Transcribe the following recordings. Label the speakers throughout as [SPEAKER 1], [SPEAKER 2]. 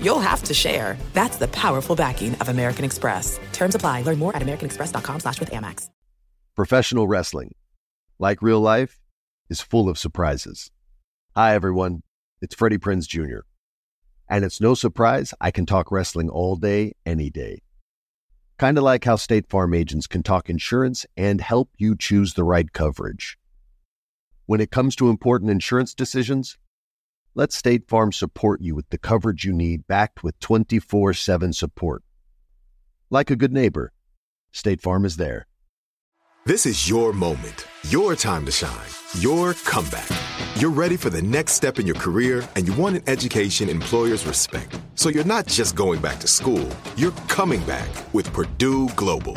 [SPEAKER 1] you'll have to share. That's the powerful backing of American Express. Terms apply. Learn more at americanexpress.com slash with Amex.
[SPEAKER 2] Professional wrestling, like real life, is full of surprises. Hi, everyone. It's Freddie Prinz Jr. And it's no surprise I can talk wrestling all day, any day. Kind of like how State Farm agents can talk insurance and help you choose the right coverage. When it comes to important insurance decisions, let State Farm support you with the coverage you need backed with 24 7 support. Like a good neighbor, State Farm is there.
[SPEAKER 3] This is your moment, your time to shine, your comeback. You're ready for the next step in your career and you want an education employers respect. So you're not just going back to school, you're coming back with Purdue Global.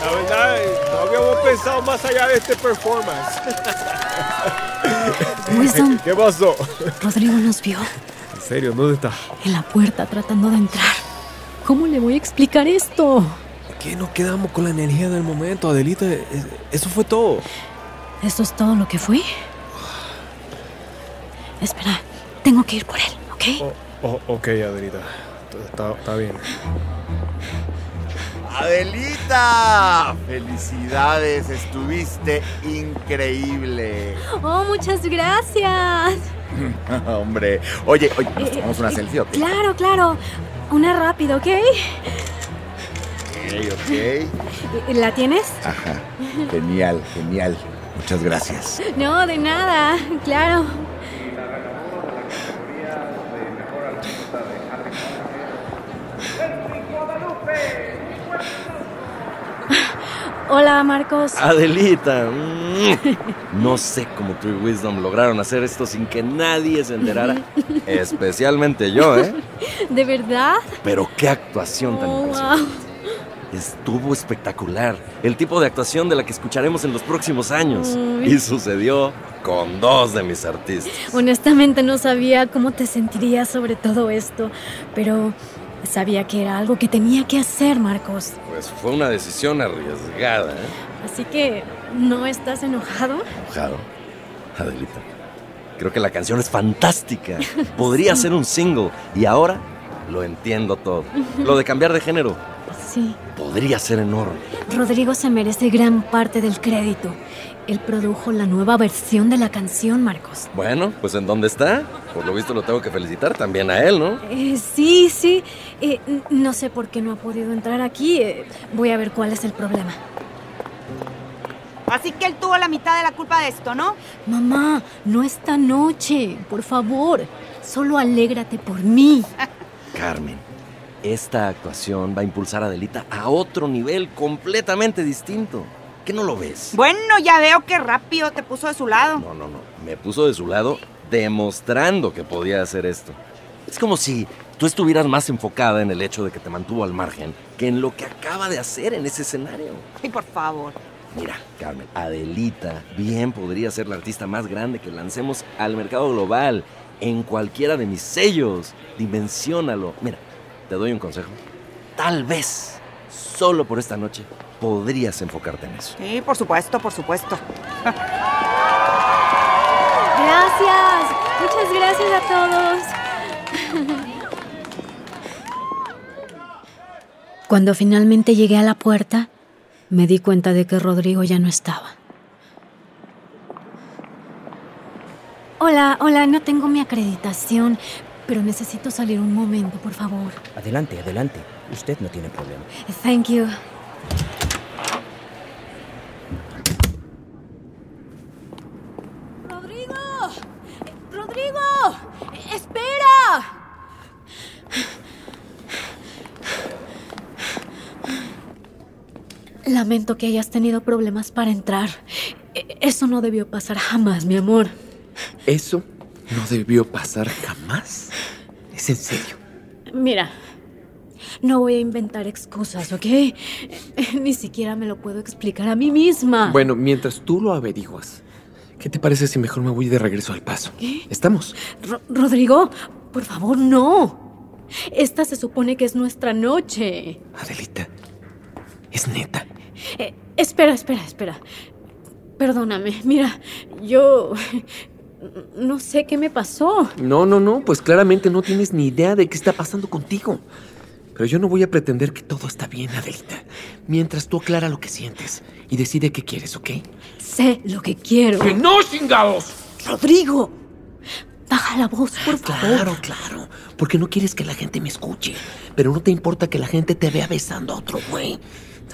[SPEAKER 4] La verdad, no habíamos pensado más allá de este performance.
[SPEAKER 5] Wisdom,
[SPEAKER 4] ¿Qué pasó?
[SPEAKER 5] Rodrigo nos vio
[SPEAKER 4] ¿En serio? ¿Dónde está?
[SPEAKER 5] en la puerta tratando de entrar. ¿Cómo le voy a explicar esto?
[SPEAKER 6] ¿Qué nos quedamos con la energía del momento, Adelita? Es- Eso fue todo.
[SPEAKER 5] ¿Esto es todo lo que fue? Espera, tengo que ir por él, ¿ok?
[SPEAKER 4] Oh, ok, Adelita. Está, está bien.
[SPEAKER 7] Adelita, felicidades, estuviste increíble.
[SPEAKER 5] Oh, muchas gracias.
[SPEAKER 7] Hombre, oye, oye, ¿nos
[SPEAKER 5] Eh,
[SPEAKER 7] tomamos una
[SPEAKER 5] eh,
[SPEAKER 7] selfie?
[SPEAKER 5] Claro, claro. Una rápida, ¿ok?
[SPEAKER 7] Ok, ok.
[SPEAKER 5] ¿La tienes?
[SPEAKER 7] Ajá, genial, genial. Muchas gracias.
[SPEAKER 5] No, de nada, claro. Hola, Marcos.
[SPEAKER 6] Adelita. mm. No sé cómo tú y Wisdom lograron hacer esto sin que nadie se enterara. Especialmente yo, ¿eh?
[SPEAKER 5] ¿De verdad?
[SPEAKER 6] Pero qué actuación tan
[SPEAKER 5] Oh,
[SPEAKER 6] impresionante.
[SPEAKER 5] wow.
[SPEAKER 6] Estuvo espectacular. El tipo de actuación de la que escucharemos en los próximos años.
[SPEAKER 5] Uy.
[SPEAKER 6] Y sucedió con dos de mis artistas.
[SPEAKER 5] Honestamente no sabía cómo te sentirías sobre todo esto, pero sabía que era algo que tenía que hacer, Marcos.
[SPEAKER 6] Pues fue una decisión arriesgada, ¿eh?
[SPEAKER 5] Así que, ¿no estás enojado?
[SPEAKER 6] Enojado. Adelita. Creo que la canción es fantástica. Podría ser un single. Y ahora lo entiendo todo. Lo de cambiar de género
[SPEAKER 5] Sí.
[SPEAKER 6] podría ser enorme.
[SPEAKER 5] Rodrigo se merece gran parte del crédito. Él produjo la nueva versión de la canción, Marcos.
[SPEAKER 6] Bueno, pues ¿en dónde está? Por lo visto lo tengo que felicitar también a él, ¿no?
[SPEAKER 5] Eh, sí, sí. Eh, no sé por qué no ha podido entrar aquí. Eh, voy a ver cuál es el problema.
[SPEAKER 8] Así que él tuvo la mitad de la culpa de esto, ¿no?
[SPEAKER 5] Mamá, no esta noche. Por favor, solo alégrate por mí.
[SPEAKER 6] Carmen, esta actuación va a impulsar a Adelita a otro nivel completamente distinto. ¿Qué no lo ves?
[SPEAKER 8] Bueno, ya veo que rápido te puso de su lado.
[SPEAKER 6] No, no, no. Me puso de su lado demostrando que podía hacer esto. Es como si tú estuvieras más enfocada en el hecho de que te mantuvo al margen que en lo que acaba de hacer en ese escenario.
[SPEAKER 8] Ay, por favor.
[SPEAKER 6] Mira, Carmen, Adelita bien podría ser la artista más grande que lancemos al mercado global en cualquiera de mis sellos. Dimensiónalo. Mira, te doy un consejo. Tal vez, solo por esta noche, podrías enfocarte en eso.
[SPEAKER 8] Sí, por supuesto, por supuesto.
[SPEAKER 5] Gracias. Muchas gracias a todos. Cuando finalmente llegué a la puerta, me di cuenta de que Rodrigo ya no estaba. Hola, hola, no tengo mi acreditación, pero necesito salir un momento, por favor.
[SPEAKER 9] Adelante, adelante. Usted no tiene problema.
[SPEAKER 5] Thank you. ¡Rodrigo! ¡Espera! Lamento que hayas tenido problemas para entrar. E- Eso no debió pasar jamás, mi amor.
[SPEAKER 10] ¿Eso no debió pasar jamás? ¿Es en serio?
[SPEAKER 5] Mira, no voy a inventar excusas, ¿ok? Ni siquiera me lo puedo explicar a mí misma.
[SPEAKER 10] Bueno, mientras tú lo averiguas, ¿qué te parece si mejor me voy de regreso al paso?
[SPEAKER 5] ¿Qué?
[SPEAKER 10] ¿Estamos?
[SPEAKER 5] Ro- Rodrigo, por favor, no. Esta se supone que es nuestra noche.
[SPEAKER 10] Adelita, es neta.
[SPEAKER 5] Eh, espera, espera, espera. Perdóname, mira, yo no sé qué me pasó.
[SPEAKER 10] No, no, no, pues claramente no tienes ni idea de qué está pasando contigo. Pero yo no voy a pretender que todo está bien, Adelita. Mientras tú aclara lo que sientes y decide qué quieres, ¿ok?
[SPEAKER 5] Sé lo que quiero.
[SPEAKER 10] ¡Que no, chingados!
[SPEAKER 5] Rodrigo, baja la voz, por favor.
[SPEAKER 10] Claro, claro. Porque no quieres que la gente me escuche. Pero no te importa que la gente te vea besando a otro güey.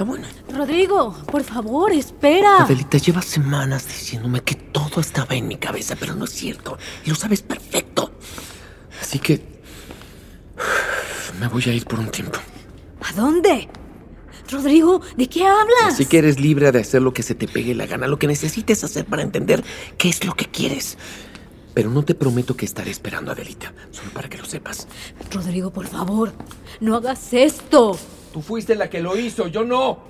[SPEAKER 10] Está.
[SPEAKER 5] Rodrigo, por favor, espera.
[SPEAKER 10] Adelita, llevas semanas diciéndome que todo estaba en mi cabeza, pero no es cierto. Y lo sabes perfecto. Así que... Me voy a ir por un tiempo.
[SPEAKER 5] ¿A dónde? Rodrigo, ¿de qué hablas?
[SPEAKER 10] Así que eres libre de hacer lo que se te pegue la gana, lo que necesites hacer para entender qué es lo que quieres. Pero no te prometo que estaré esperando a Adelita, solo para que lo sepas.
[SPEAKER 5] Rodrigo, por favor, no hagas esto.
[SPEAKER 10] Tú fuiste la que lo hizo, yo no.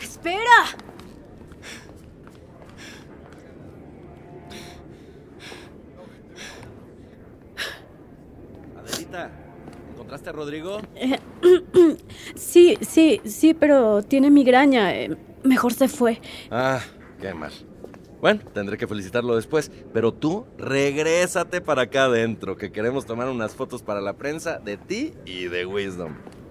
[SPEAKER 5] Espera.
[SPEAKER 6] Adelita, ¿encontraste a Rodrigo?
[SPEAKER 5] Eh, sí, sí, sí, pero tiene migraña. eh, Mejor se fue.
[SPEAKER 6] Ah, qué mal. Bueno, tendré que felicitarlo después, pero tú regrésate para acá adentro, que queremos tomar unas fotos para la prensa de ti y de Wisdom.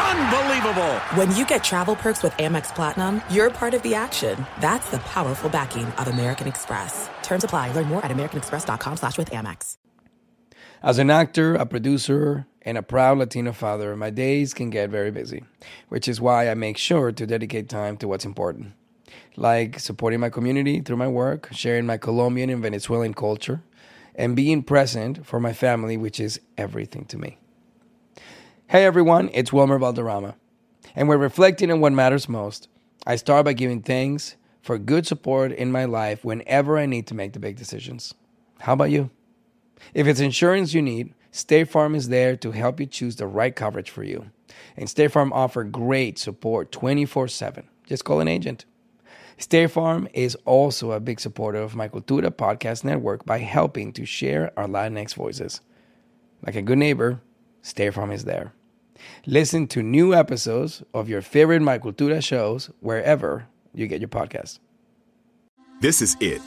[SPEAKER 11] Unbelievable!
[SPEAKER 1] When you get travel perks with Amex Platinum, you're part of the action. That's the powerful backing of American Express. Terms apply. Learn more at americanexpress.com slash with Amex.
[SPEAKER 12] As an actor, a producer, and a proud Latino father, my days can get very busy, which is why I make sure to dedicate time to what's important, like supporting my community through my work, sharing my Colombian and Venezuelan culture, and being present for my family, which is everything to me. Hey everyone, it's Wilmer Valderrama, and we're reflecting on what matters most. I start by giving thanks for good support in my life whenever I need to make the big decisions. How about you? If it's insurance you need, State Farm is there to help you choose the right coverage for you. And State Farm offer great support 24/7. Just call an agent. State Farm is also a big supporter of my Cultura podcast network by helping to share our Latinx voices. Like a good neighbor, State Farm is there. Listen to new episodes of your favorite My Cultura shows wherever you get your podcasts.
[SPEAKER 3] This is it.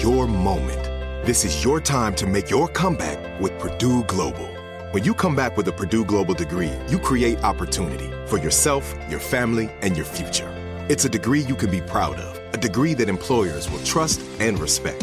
[SPEAKER 3] Your moment. This is your time to make your comeback with Purdue Global. When you come back with a Purdue Global degree, you create opportunity for yourself, your family, and your future. It's a degree you can be proud of, a degree that employers will trust and respect.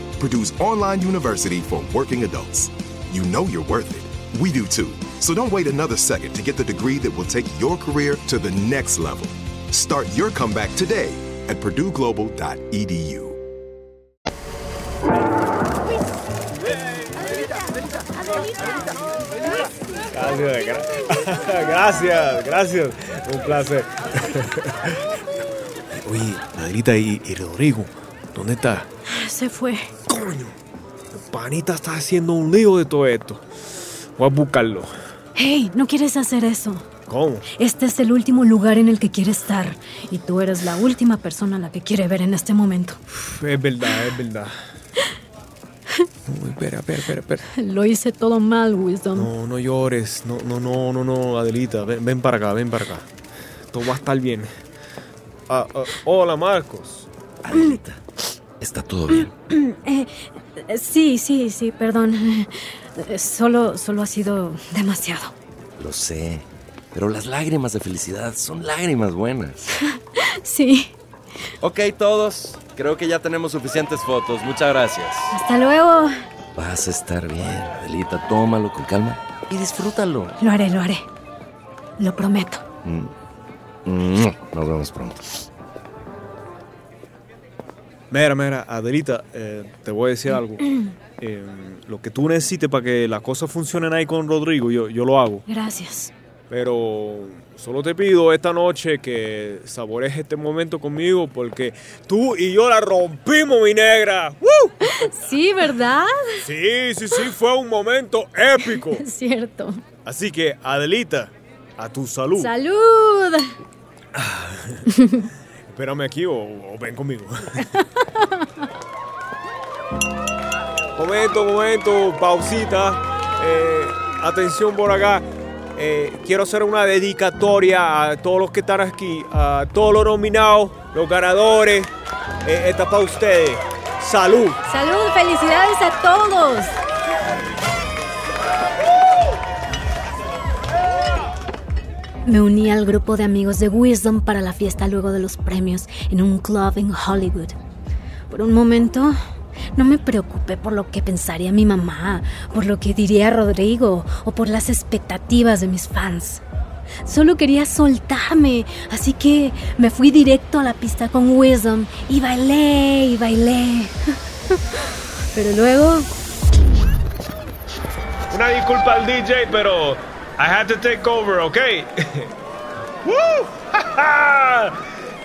[SPEAKER 3] Purdue's online university for working adults. You know you're worth it. We do too. So don't wait another second to get the degree that will take your career to the next level. Start your comeback today at purdueglobal.edu.
[SPEAKER 4] Gracias, gra- gracias, gracias. Un placer.
[SPEAKER 13] Oye, Adelita y, y Rodrigo, ¿dónde está?
[SPEAKER 5] Se fue.
[SPEAKER 4] Coño, el panita está haciendo un lío de todo esto. Voy a buscarlo.
[SPEAKER 5] Hey, no quieres hacer eso.
[SPEAKER 13] ¿Cómo?
[SPEAKER 5] Este es el último lugar en el que quiere estar. Y tú eres la última persona a la que quiere ver en este momento.
[SPEAKER 13] Es verdad, es verdad. Uy, espera, espera, espera, espera.
[SPEAKER 5] Lo hice todo mal, Wisdom.
[SPEAKER 13] No, no llores. No, no, no, no, no, Adelita. Ven, ven para acá, ven para acá. Todo va a estar bien. Ah, ah, hola, Marcos.
[SPEAKER 6] Adelita, está todo bien.
[SPEAKER 5] Eh, eh, sí, sí, sí, perdón. Solo, solo ha sido demasiado.
[SPEAKER 6] Lo sé. Pero las lágrimas de felicidad son lágrimas buenas.
[SPEAKER 5] Sí.
[SPEAKER 6] Ok, todos. Creo que ya tenemos suficientes fotos. Muchas gracias.
[SPEAKER 5] Hasta luego.
[SPEAKER 6] Vas a estar bien, Adelita. Tómalo con calma y disfrútalo.
[SPEAKER 5] Lo haré, lo haré. Lo prometo.
[SPEAKER 6] Mm. Mm. Nos vemos pronto.
[SPEAKER 13] Mira, mira, Adelita, eh, te voy a decir algo. Eh, lo que tú necesites para que las cosas funcionen ahí con Rodrigo, yo, yo lo hago.
[SPEAKER 5] Gracias.
[SPEAKER 13] Pero solo te pido esta noche que sabores este momento conmigo porque tú y yo la rompimos, mi negra. ¡Woo!
[SPEAKER 5] Sí, ¿verdad?
[SPEAKER 13] Sí, sí, sí, fue un momento épico.
[SPEAKER 5] Es cierto.
[SPEAKER 13] Así que, Adelita, a tu salud.
[SPEAKER 5] ¡Salud!
[SPEAKER 13] Espérame aquí o, o ven conmigo. momento, momento, pausita. Eh, atención por acá. Eh, quiero hacer una dedicatoria a todos los que están aquí, a todos los nominados, los ganadores. Eh, esta es para ustedes. Salud.
[SPEAKER 5] ¡Salud! ¡Felicidades a todos! Me uní al grupo de amigos de Wisdom para la fiesta luego de los premios en un club en Hollywood. Por un momento, no me preocupé por lo que pensaría mi mamá, por lo que diría Rodrigo o por las expectativas de mis fans. Solo quería soltarme, así que me fui directo a la pista con Wisdom y bailé y bailé. Pero luego
[SPEAKER 4] Una disculpa al DJ, pero I had to take over, ¿ok? ¡Woo!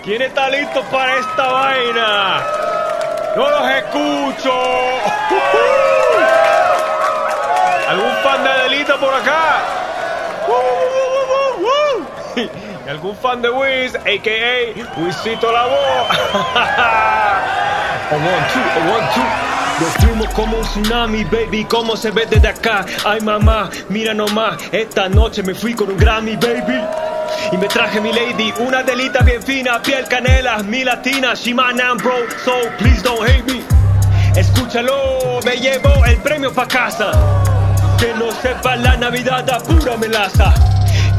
[SPEAKER 4] ¿Quién está listo para esta vaina? ¡No los escucho! ¿Algún fan de Adelita por acá? ¿Y algún fan de Wiz, a.k.a. Wizito la voz? One, two, one, two. Nos fuimos como un tsunami, baby, cómo se ve desde acá. Ay, mamá, mira nomás, esta noche me fui con un Grammy, baby. Y me traje mi lady, una delita bien fina, piel canela, mi latina, she my name, bro, so please don't hate me. Escúchalo, me llevo el premio pa' casa. Que no sepa la Navidad a pura melaza.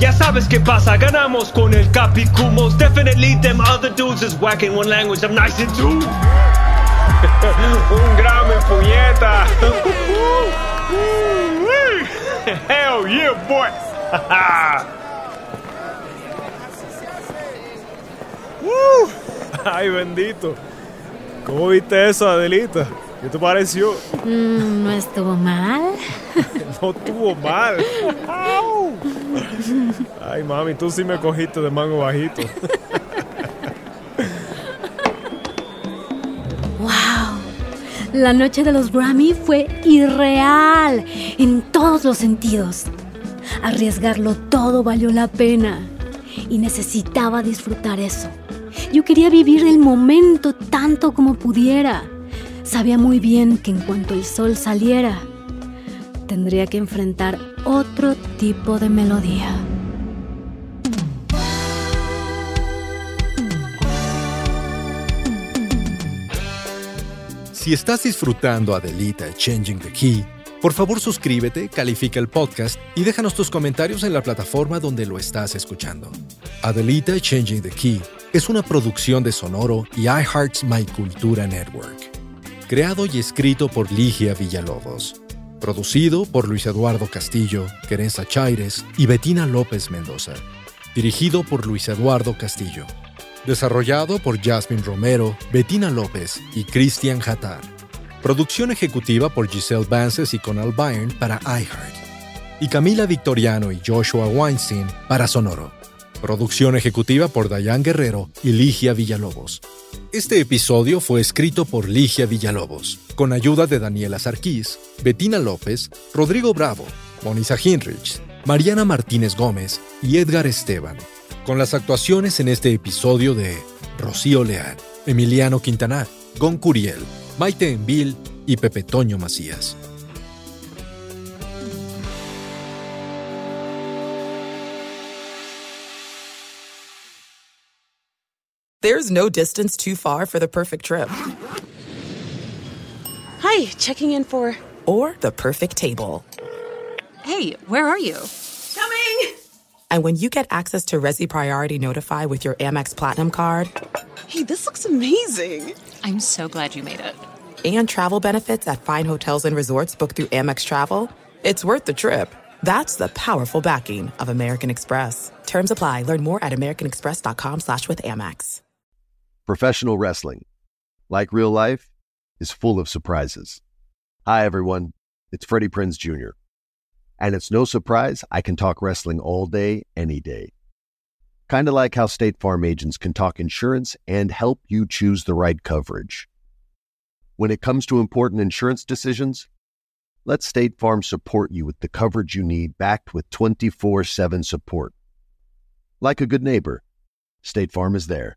[SPEAKER 4] Ya sabes qué pasa, ganamos con el Capicumos. Definitely them other dudes is whack in one language, I'm nice in two. Un Grammy, puñeta. Hell yeah, boy. Ay, bendito. ¿Cómo viste eso, Adelita? ¿Qué te pareció?
[SPEAKER 5] mm, no estuvo mal.
[SPEAKER 4] No estuvo mal. Ay, mami, tú sí me cogiste de mango bajito.
[SPEAKER 5] La noche de los Grammy fue irreal en todos los sentidos. Arriesgarlo todo valió la pena y necesitaba disfrutar eso. Yo quería vivir el momento tanto como pudiera. Sabía muy bien que en cuanto el sol saliera, tendría que enfrentar otro tipo de melodía.
[SPEAKER 14] Si estás disfrutando Adelita Changing the Key, por favor suscríbete, califica el podcast y déjanos tus comentarios en la plataforma donde lo estás escuchando. Adelita Changing the Key es una producción de Sonoro y iHeart's My Cultura Network. Creado y escrito por Ligia Villalobos. Producido por Luis Eduardo Castillo, Querenza Chaires y Betina López Mendoza. Dirigido por Luis Eduardo Castillo. Desarrollado por Jasmine Romero, Bettina López y Christian Hatar. Producción ejecutiva por Giselle Vances y Conal Byrne para iHeart. Y Camila Victoriano y Joshua Weinstein para Sonoro. Producción ejecutiva por Dayan Guerrero y Ligia Villalobos. Este episodio fue escrito por Ligia Villalobos, con ayuda de Daniela Sarquís, Bettina López, Rodrigo Bravo, Monisa Hinrich, Mariana Martínez Gómez y Edgar Esteban, con las actuaciones en este episodio de Rocío Leal, Emiliano Quintanar, Gon Curiel, Maite Envil y Pepe Toño Macías.
[SPEAKER 1] There's no distance too far for the perfect trip.
[SPEAKER 15] Hi, checking in for.
[SPEAKER 1] Or the perfect table.
[SPEAKER 15] Hey, where are you?
[SPEAKER 1] Coming! And when you get access to Resi Priority Notify with your Amex Platinum card.
[SPEAKER 15] Hey, this looks amazing! I'm so glad you made it.
[SPEAKER 1] And travel benefits at fine hotels and resorts booked through Amex Travel. It's worth the trip. That's the powerful backing of American Express. Terms apply. Learn more at americanexpress.com slash with Amex.
[SPEAKER 2] Professional wrestling, like real life, is full of surprises. Hi, everyone. It's Freddie Prinz Jr. And it's no surprise I can talk wrestling all day, any day. Kind of like how State Farm agents can talk insurance and help you choose the right coverage. When it comes to important insurance decisions, let State Farm support you with the coverage you need backed with 24 7 support. Like a good neighbor, State Farm is there.